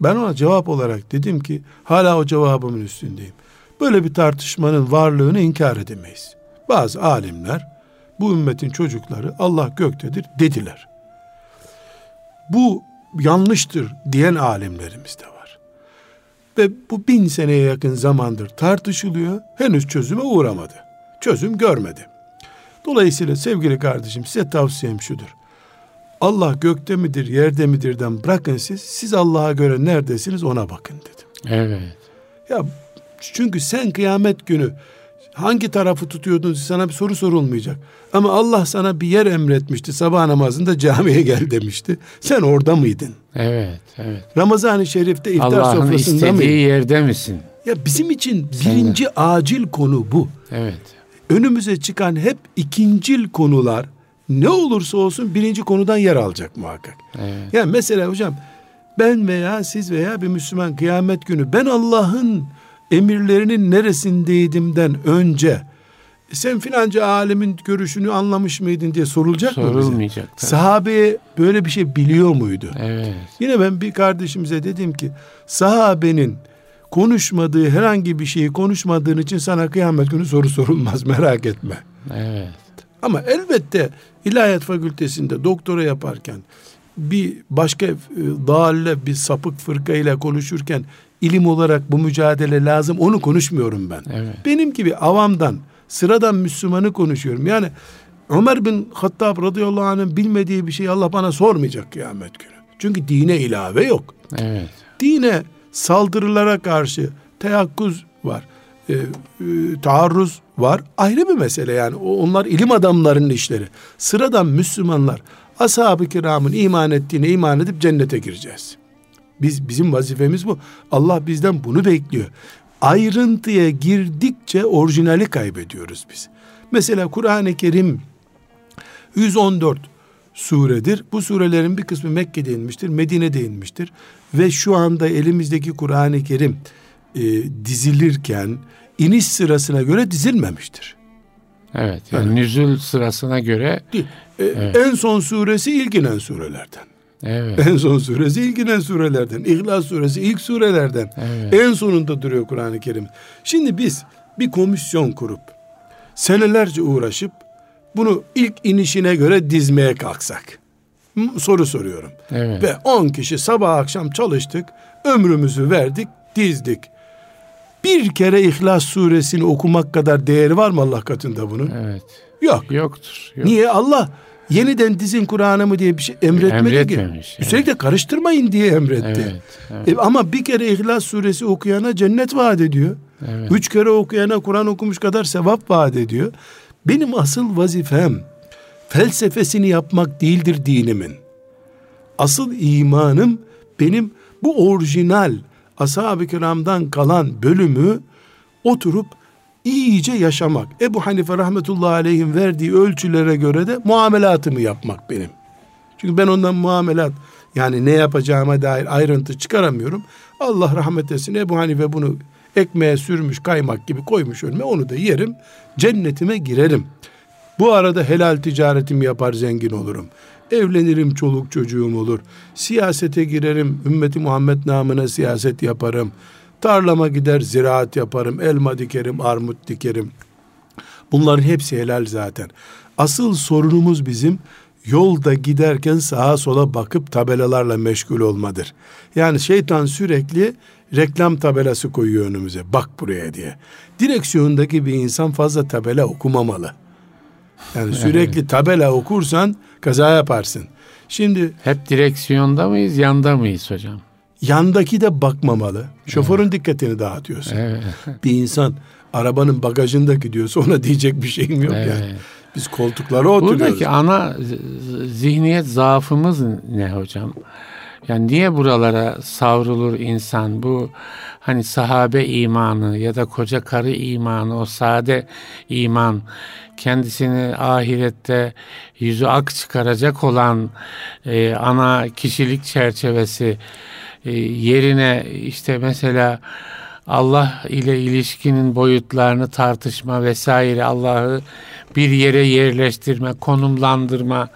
Ben ona cevap olarak dedim ki hala o cevabımın üstündeyim. Böyle bir tartışmanın varlığını inkar edemeyiz. Bazı alimler bu ümmetin çocukları Allah göktedir dediler. Bu yanlıştır diyen alimlerimiz de var. Ve bu bin seneye yakın zamandır tartışılıyor. Henüz çözüme uğramadı. Çözüm görmedi. Dolayısıyla sevgili kardeşim size tavsiyem şudur. Allah gökte midir, yerde midirden bırakın siz. Siz Allah'a göre neredesiniz ona bakın dedim. Evet. Ya çünkü sen kıyamet günü hangi tarafı tutuyordun sana bir soru sorulmayacak. Ama Allah sana bir yer emretmişti. Sabah namazında camiye gel demişti. Sen orada mıydın? Evet, evet. Ramazan-ı Şerif'te iftar Allah'ın sofrasında istediği mıydın? yerde misin? Ya bizim için birinci acil konu bu. Evet. Önümüze çıkan hep ikincil konular ne olursa olsun birinci konudan yer alacak muhakkak. Evet. Yani mesela hocam ben veya siz veya bir Müslüman kıyamet günü ben Allah'ın emirlerinin neresindeydimden önce sen filanca alemin görüşünü anlamış mıydın diye sorulacak mı? Sorulmayacak. Sahabe böyle bir şey biliyor muydu? Evet. Yine ben bir kardeşimize dedim ki sahabenin konuşmadığı herhangi bir şeyi konuşmadığın için sana kıyamet günü soru sorulmaz merak etme. Evet. Ama elbette ilahiyat fakültesinde doktora yaparken bir başka e, dalle bir sapık fırka ile konuşurken ilim olarak bu mücadele lazım onu konuşmuyorum ben. Evet. Benim gibi avamdan sıradan Müslümanı konuşuyorum. Yani Ömer bin Hattab radıyallahu anh'ın bilmediği bir şeyi Allah bana sormayacak kıyamet günü. Çünkü dine ilave yok. Evet. Dine saldırılara karşı teyakkuz var. E, e, taarruz var. Ayrı bir mesele yani. Onlar ilim adamlarının işleri. Sıradan Müslümanlar ashab-ı kiramın iman ettiğine iman edip cennete gireceğiz. Biz bizim vazifemiz bu. Allah bizden bunu bekliyor. Ayrıntıya girdikçe orijinali kaybediyoruz biz. Mesela Kur'an-ı Kerim 114 suredir. Bu surelerin bir kısmı Mekke'de inmiştir, Medine'de inmiştir. Ve şu anda elimizdeki Kur'an-ı Kerim e, dizilirken iniş sırasına göre dizilmemiştir. Evet. Yani nüzul sırasına göre Değil. E, En son suresi ilk inen surelerden. evet. En son suresi ilk inen surelerden. İhlas suresi ilk surelerden. Evet. En sonunda duruyor Kur'an-ı Kerim. Şimdi biz bir komisyon kurup senelerce uğraşıp bunu ilk inişine göre dizmeye kalksak. Soru soruyorum. Evet. Ve 10 kişi sabah akşam çalıştık, ömrümüzü verdik, dizdik. Bir kere İhlas suresini okumak kadar değeri var mı Allah katında bunun? Evet. Yok. Yoktur. Yok. Niye? Allah yeniden dizin Kur'an'ı mı diye bir şey emretmedi ki. Evet. Üstelik de karıştırmayın diye emretti. Evet. evet. E, ama bir kere İhlas suresi okuyana cennet vaat ediyor. Evet. Üç kere okuyana Kur'an okumuş kadar sevap vaat ediyor. Benim asıl vazifem felsefesini yapmak değildir dinimin. Asıl imanım benim bu orijinal ashab-ı kiramdan kalan bölümü oturup iyice yaşamak. Ebu Hanife rahmetullahi aleyhim verdiği ölçülere göre de muamelatımı yapmak benim. Çünkü ben ondan muamelat yani ne yapacağıma dair ayrıntı çıkaramıyorum. Allah rahmet etsin Ebu Hanife bunu ekmeğe sürmüş kaymak gibi koymuş önüme onu da yerim. Cennetime girerim. Bu arada helal ticaretimi yapar zengin olurum. Evlenirim çoluk çocuğum olur. Siyasete girerim. Ümmeti Muhammed namına siyaset yaparım. Tarlama gider ziraat yaparım. Elma dikerim, armut dikerim. Bunların hepsi helal zaten. Asıl sorunumuz bizim yolda giderken sağa sola bakıp tabelalarla meşgul olmadır. Yani şeytan sürekli reklam tabelası koyuyor önümüze. Bak buraya diye. Direksiyondaki bir insan fazla tabela okumamalı. Yani sürekli tabela okursan kaza yaparsın. Şimdi hep direksiyonda mıyız, yanda mıyız hocam? Yandaki de bakmamalı. Şoförün evet. dikkatini dağıtıyorsun. Evet. Bir insan arabanın bagajında gidiyorsa ona diyecek bir şeyim yok evet. yani. Biz koltuklara oturuyoruz. Buradaki ana zihniyet zaafımız ne hocam? Yani niye buralara savrulur insan? Bu hani sahabe imanı ya da koca karı imanı, o sade iman kendisini ahirette yüzü ak çıkaracak olan e, ana kişilik çerçevesi e, yerine işte mesela Allah ile ilişkinin boyutlarını tartışma vesaire Allah'ı bir yere yerleştirme, konumlandırma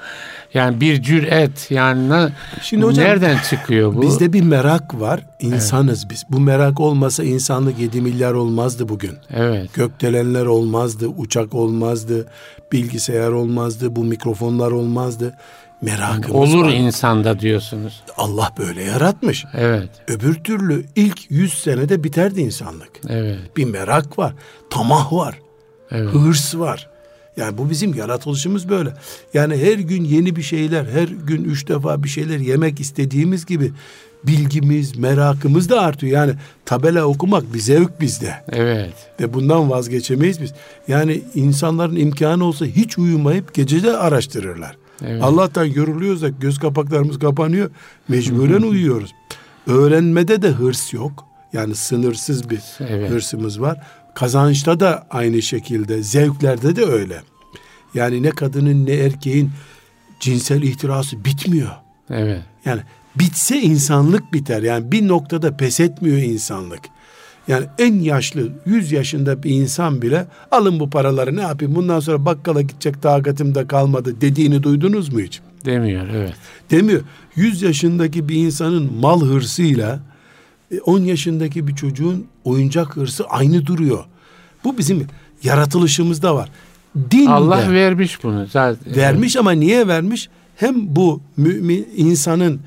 yani bir cüret yani Şimdi hocam, nereden çıkıyor bu? Bizde bir merak var. İnsanız evet. biz. Bu merak olmasa insanlık 7 milyar olmazdı bugün. Evet. Gökdelenler olmazdı, uçak olmazdı, bilgisayar olmazdı, bu mikrofonlar olmazdı. Merakımız Olur var. insanda diyorsunuz. Allah böyle yaratmış. Evet. Öbür türlü ilk 100 senede biterdi insanlık. Evet. Bir merak var, tamah var, evet. hırs var. Yani bu bizim yaratılışımız böyle. Yani her gün yeni bir şeyler, her gün üç defa bir şeyler yemek istediğimiz gibi bilgimiz, merakımız da artıyor. Yani tabela okumak bir zevk bizde. Evet. Ve bundan vazgeçemeyiz biz. Yani insanların imkanı olsa hiç uyumayıp gece de araştırırlar. Evet. Allah'tan yoruluyoruz da göz kapaklarımız kapanıyor. Mecburen uyuyoruz. Öğrenmede de hırs yok. Yani sınırsız bir evet. hırsımız var. Kazançta da aynı şekilde, zevklerde de öyle. Yani ne kadının ne erkeğin cinsel ihtirası bitmiyor. Evet. Yani bitse insanlık biter. Yani bir noktada pes etmiyor insanlık. Yani en yaşlı 100 yaşında bir insan bile alın bu paraları ne yapayım bundan sonra bakkala gidecek takatim de kalmadı dediğini duydunuz mu hiç? Demiyor evet. Demiyor. 100 yaşındaki bir insanın mal hırsıyla 10 e, yaşındaki bir çocuğun oyuncak hırsı aynı duruyor. Bu bizim yaratılışımızda var. Din Allah de, vermiş bunu zaten. Vermiş ama niye vermiş? Hem bu mümin insanın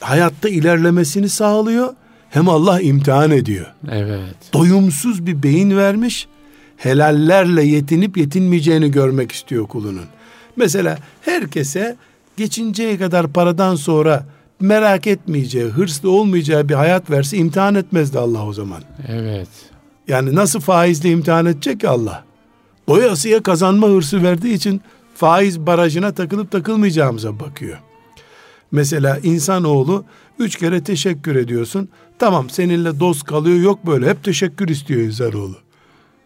hayatta ilerlemesini sağlıyor hem Allah imtihan ediyor. Evet. Doyumsuz bir beyin vermiş. Helallerle yetinip yetinmeyeceğini görmek istiyor kulunun. Mesela herkese geçinceye kadar paradan sonra merak etmeyeceği, hırslı olmayacağı bir hayat verse imtihan etmezdi Allah o zaman. Evet. Yani nasıl faizle imtihan edecek ki Allah? Doyasıya kazanma hırsı verdiği için faiz barajına takılıp takılmayacağımıza bakıyor. Mesela insanoğlu üç kere teşekkür ediyorsun. Tamam seninle dost kalıyor yok böyle. Hep teşekkür istiyor insanoğlu.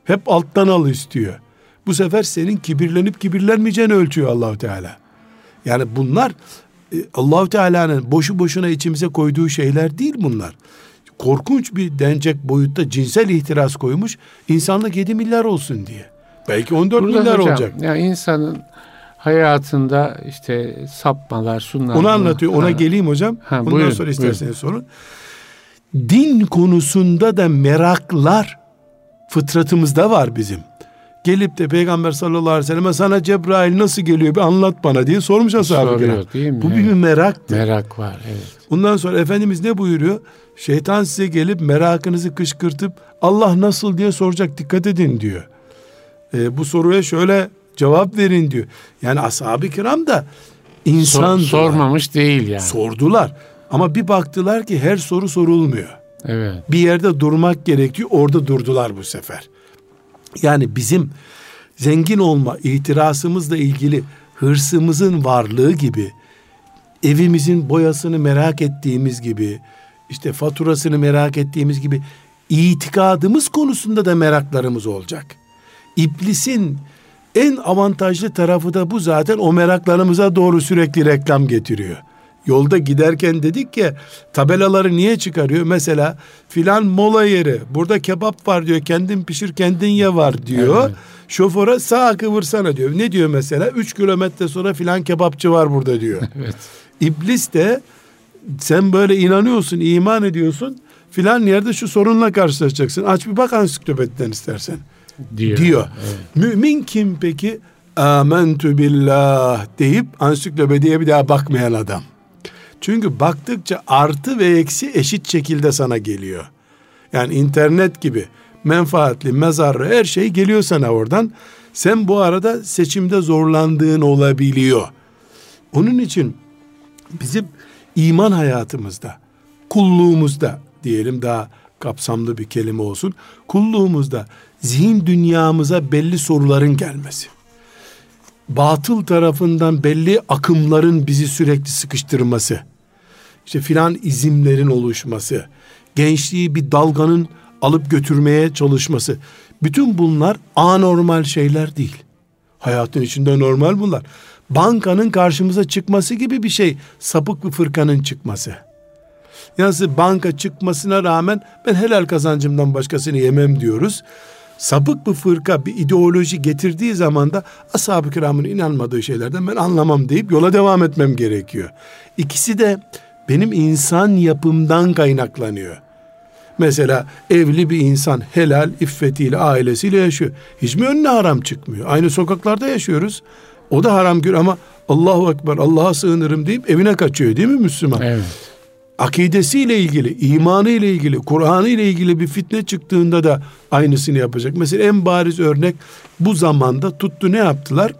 Hep alttan al istiyor. Bu sefer senin kibirlenip kibirlenmeyeceğini ölçüyor Allahu Teala. Yani bunlar e, Allahu Teala'nın boşu boşuna içimize koyduğu şeyler değil bunlar. Korkunç bir dencek boyutta cinsel ihtiras koymuş. İnsanlık 7 milyar olsun diye. Belki 14 Burada milyar hocam, olacak. Yani insanın hayatında işte sapmalar şunlar. Onu anlatıyor. Ona ha. geleyim hocam. Ha, Ondan buyurun, sonra isterseniz buyurun. sorun. Din konusunda da meraklar fıtratımızda var bizim. Gelip de Peygamber sallallahu aleyhi ve selleme sana Cebrail nasıl geliyor bir anlat bana diye sormuş ashab-ı kiram. Bu evet. bir merak. Merak var evet. Ondan sonra Efendimiz ne buyuruyor? Şeytan size gelip merakınızı kışkırtıp Allah nasıl diye soracak dikkat edin diyor. E, bu soruya şöyle cevap verin diyor. Yani ashab-ı kiram da insan Sor, sormamış değil yani. Sordular. Ama bir baktılar ki her soru sorulmuyor. Evet. Bir yerde durmak gerekiyor. Orada durdular bu sefer. Yani bizim zengin olma itirazımızla ilgili hırsımızın varlığı gibi evimizin boyasını merak ettiğimiz gibi işte faturasını merak ettiğimiz gibi itikadımız konusunda da meraklarımız olacak. İblisin en avantajlı tarafı da bu zaten o meraklarımıza doğru sürekli reklam getiriyor. Yolda giderken dedik ya tabelaları niye çıkarıyor? Mesela filan mola yeri burada kebap var diyor kendin pişir kendin ye var diyor. Evet. Şoföre sağ kıvırsana diyor. Ne diyor mesela? Üç kilometre sonra filan kebapçı var burada diyor. evet. İblis de sen böyle inanıyorsun, iman ediyorsun. Filan yerde şu sorunla karşılaşacaksın. Aç bir bak ansiklopediden istersen. Diyor. diyor. Evet. Mümin kim peki? Amentu billah deyip ansiklopediye bir daha bakmayan adam. Çünkü baktıkça artı ve eksi eşit şekilde sana geliyor. Yani internet gibi menfaatli, mezarlı her şey geliyor sana oradan. Sen bu arada seçimde zorlandığın olabiliyor. Onun için bizim iman hayatımızda, kulluğumuzda diyelim daha kapsamlı bir kelime olsun. Kulluğumuzda zihin dünyamıza belli soruların gelmesi. Batıl tarafından belli akımların bizi sürekli sıkıştırması. İşte filan izimlerin oluşması. Gençliği bir dalganın alıp götürmeye çalışması. Bütün bunlar anormal şeyler değil. Hayatın içinde normal bunlar. Bankanın karşımıza çıkması gibi bir şey sapık bir fırkanın çıkması. Yani banka çıkmasına rağmen ben helal kazancımdan başkasını yemem diyoruz. Sapık bir fırka bir ideoloji getirdiği zaman da ashab-ı kiramın inanmadığı şeylerden ben anlamam deyip yola devam etmem gerekiyor. İkisi de benim insan yapımdan kaynaklanıyor. Mesela evli bir insan helal iffetiyle ailesiyle yaşıyor. Hiç mi önüne haram çıkmıyor? Aynı sokaklarda yaşıyoruz. O da haram gör ama Allahu Ekber Allah'a sığınırım deyip evine kaçıyor değil mi Müslüman? Evet. Akidesiyle ilgili, imanı ile ilgili, Kur'an'ı ile ilgili bir fitne çıktığında da aynısını yapacak. Mesela en bariz örnek bu zamanda tuttu ne yaptılar?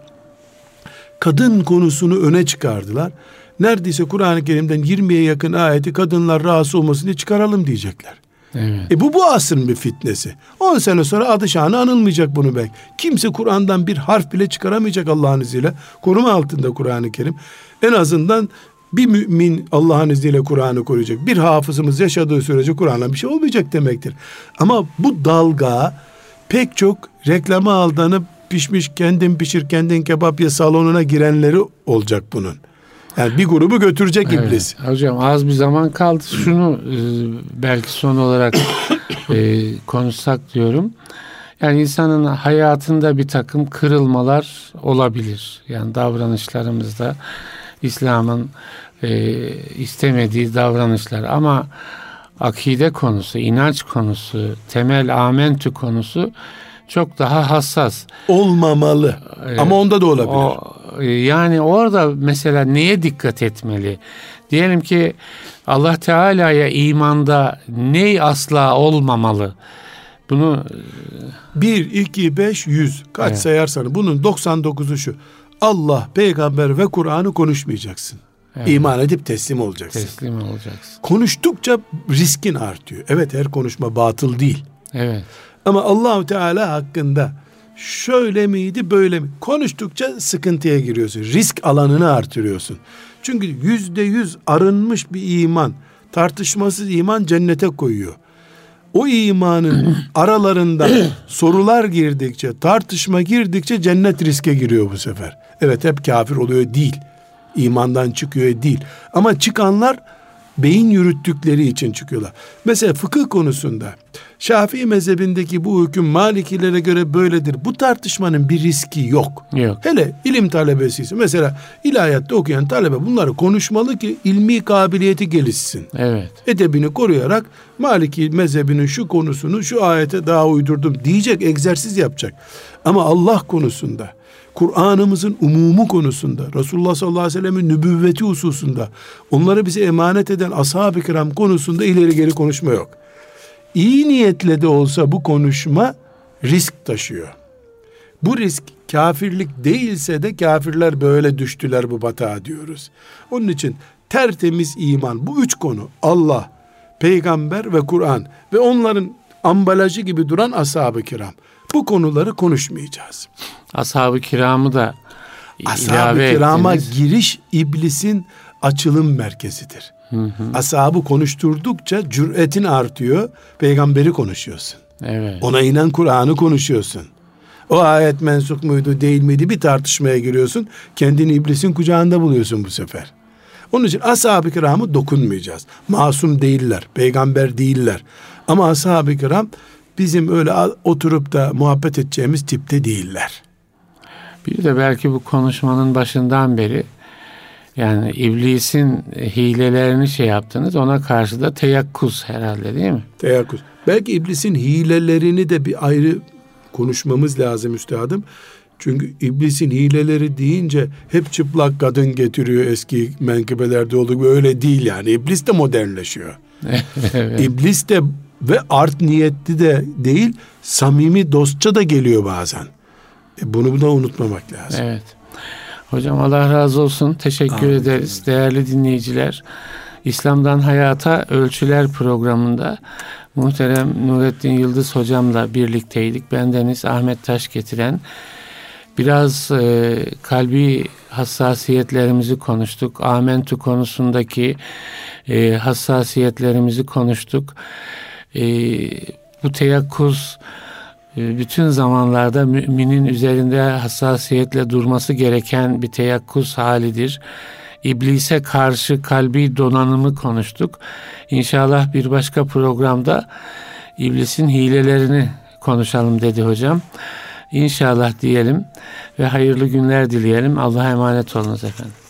Kadın konusunu öne çıkardılar. Neredeyse Kur'an-ı Kerim'den 20'ye yakın ayeti kadınlar rahatsız olmasın diye çıkaralım diyecekler. Evet. E bu bu asrın bir fitnesi. 10 sene sonra adı şanı anılmayacak bunu belki. Kimse Kur'an'dan bir harf bile çıkaramayacak Allah'ın izniyle. Koruma altında Kur'an-ı Kerim. En azından bir mümin Allah'ın izniyle Kur'an'ı koruyacak. Bir hafızımız yaşadığı sürece Kur'an'la bir şey olmayacak demektir. Ama bu dalga pek çok reklama aldanıp pişmiş kendin pişir kendin kebap ye salonuna girenleri olacak bunun. Yani bir grubu götürecek evet, iblis. Hocam az bir zaman kaldı. Şunu e, belki son olarak e, konuşsak diyorum. Yani insanın hayatında bir takım kırılmalar olabilir. Yani davranışlarımızda İslam'ın e, istemediği davranışlar ama akide konusu, inanç konusu, temel amentü konusu çok daha hassas. Olmamalı. Ee, Ama onda da olabilir. O, e, yani orada mesela neye dikkat etmeli? Diyelim ki Allah Teala'ya imanda ne asla olmamalı? Bunu e, bir, iki, beş, yüz kaç evet. sayarsan bunun 99'u şu. Allah, peygamber ve Kur'an'ı konuşmayacaksın. Evet. İman edip teslim olacaksın. Teslim olacaksın. Konuştukça riskin artıyor. Evet her konuşma batıl değil. Evet. Ama Allahu Teala hakkında şöyle miydi böyle mi? Konuştukça sıkıntıya giriyorsun. Risk alanını artırıyorsun. Çünkü yüzde yüz arınmış bir iman, tartışmasız iman cennete koyuyor. O imanın aralarında sorular girdikçe, tartışma girdikçe cennet riske giriyor bu sefer. Evet hep kafir oluyor değil. İmandan çıkıyor değil. Ama çıkanlar beyin yürüttükleri için çıkıyorlar. Mesela fıkıh konusunda Şafii mezhebindeki bu hüküm Malikilere göre böyledir. Bu tartışmanın bir riski yok. Yok. Hele ilim talebesiyse mesela ilahiyatta okuyan talebe bunları konuşmalı ki ilmi kabiliyeti gelişsin. Evet. Edebini koruyarak Maliki mezhebinin şu konusunu şu ayete daha uydurdum diyecek, egzersiz yapacak. Ama Allah konusunda Kur'an'ımızın umumu konusunda, Resulullah sallallahu aleyhi ve sellemin nübüvveti hususunda, onları bize emanet eden ashab-ı kiram konusunda ileri geri konuşma yok. İyi niyetle de olsa bu konuşma risk taşıyor. Bu risk kafirlik değilse de kafirler böyle düştüler bu batağa diyoruz. Onun için tertemiz iman bu üç konu Allah, peygamber ve Kur'an ve onların ambalajı gibi duran ashab-ı kiram. Bu konuları konuşmayacağız. Ashab-ı kiramı da Ashab-ı kirama ettiniz. giriş iblisin açılım merkezidir. Hı hı. Ashabı konuşturdukça cüretin artıyor. Peygamberi konuşuyorsun. Evet. Ona inen Kur'an'ı konuşuyorsun. O ayet mensuk muydu değil miydi bir tartışmaya giriyorsun. Kendini iblisin kucağında buluyorsun bu sefer. Onun için ashab-ı kiramı dokunmayacağız. Masum değiller, peygamber değiller. Ama ashab-ı kiram bizim öyle oturup da muhabbet edeceğimiz tipte değiller. Bir de belki bu konuşmanın başından beri yani iblisin hilelerini şey yaptınız. Ona karşı da teyakkuz herhalde değil mi? Teyakkuz. Belki iblisin hilelerini de bir ayrı konuşmamız lazım üstadım. Çünkü iblisin hileleri deyince hep çıplak kadın getiriyor eski menkıbelerde olduğu gibi öyle değil yani. İblis de modernleşiyor. evet. İblis de ve art niyetli de değil samimi dostça da geliyor bazen. E bunu da unutmamak lazım. Evet. Hocam Allah razı olsun. Teşekkür Amin. ederiz değerli dinleyiciler. İslam'dan Hayata Ölçüler programında muhterem Nurettin Yıldız hocamla birlikteydik. Bendeniz Ahmet Taş getiren biraz e, kalbi hassasiyetlerimizi konuştuk. Amentu konusundaki e, hassasiyetlerimizi konuştuk. E, bu teyakkuz e, bütün zamanlarda müminin üzerinde hassasiyetle durması gereken bir teyakkuz halidir. İblise karşı kalbi donanımı konuştuk. İnşallah bir başka programda iblisin hilelerini konuşalım dedi hocam. İnşallah diyelim ve hayırlı günler dileyelim. Allah'a emanet olunuz efendim.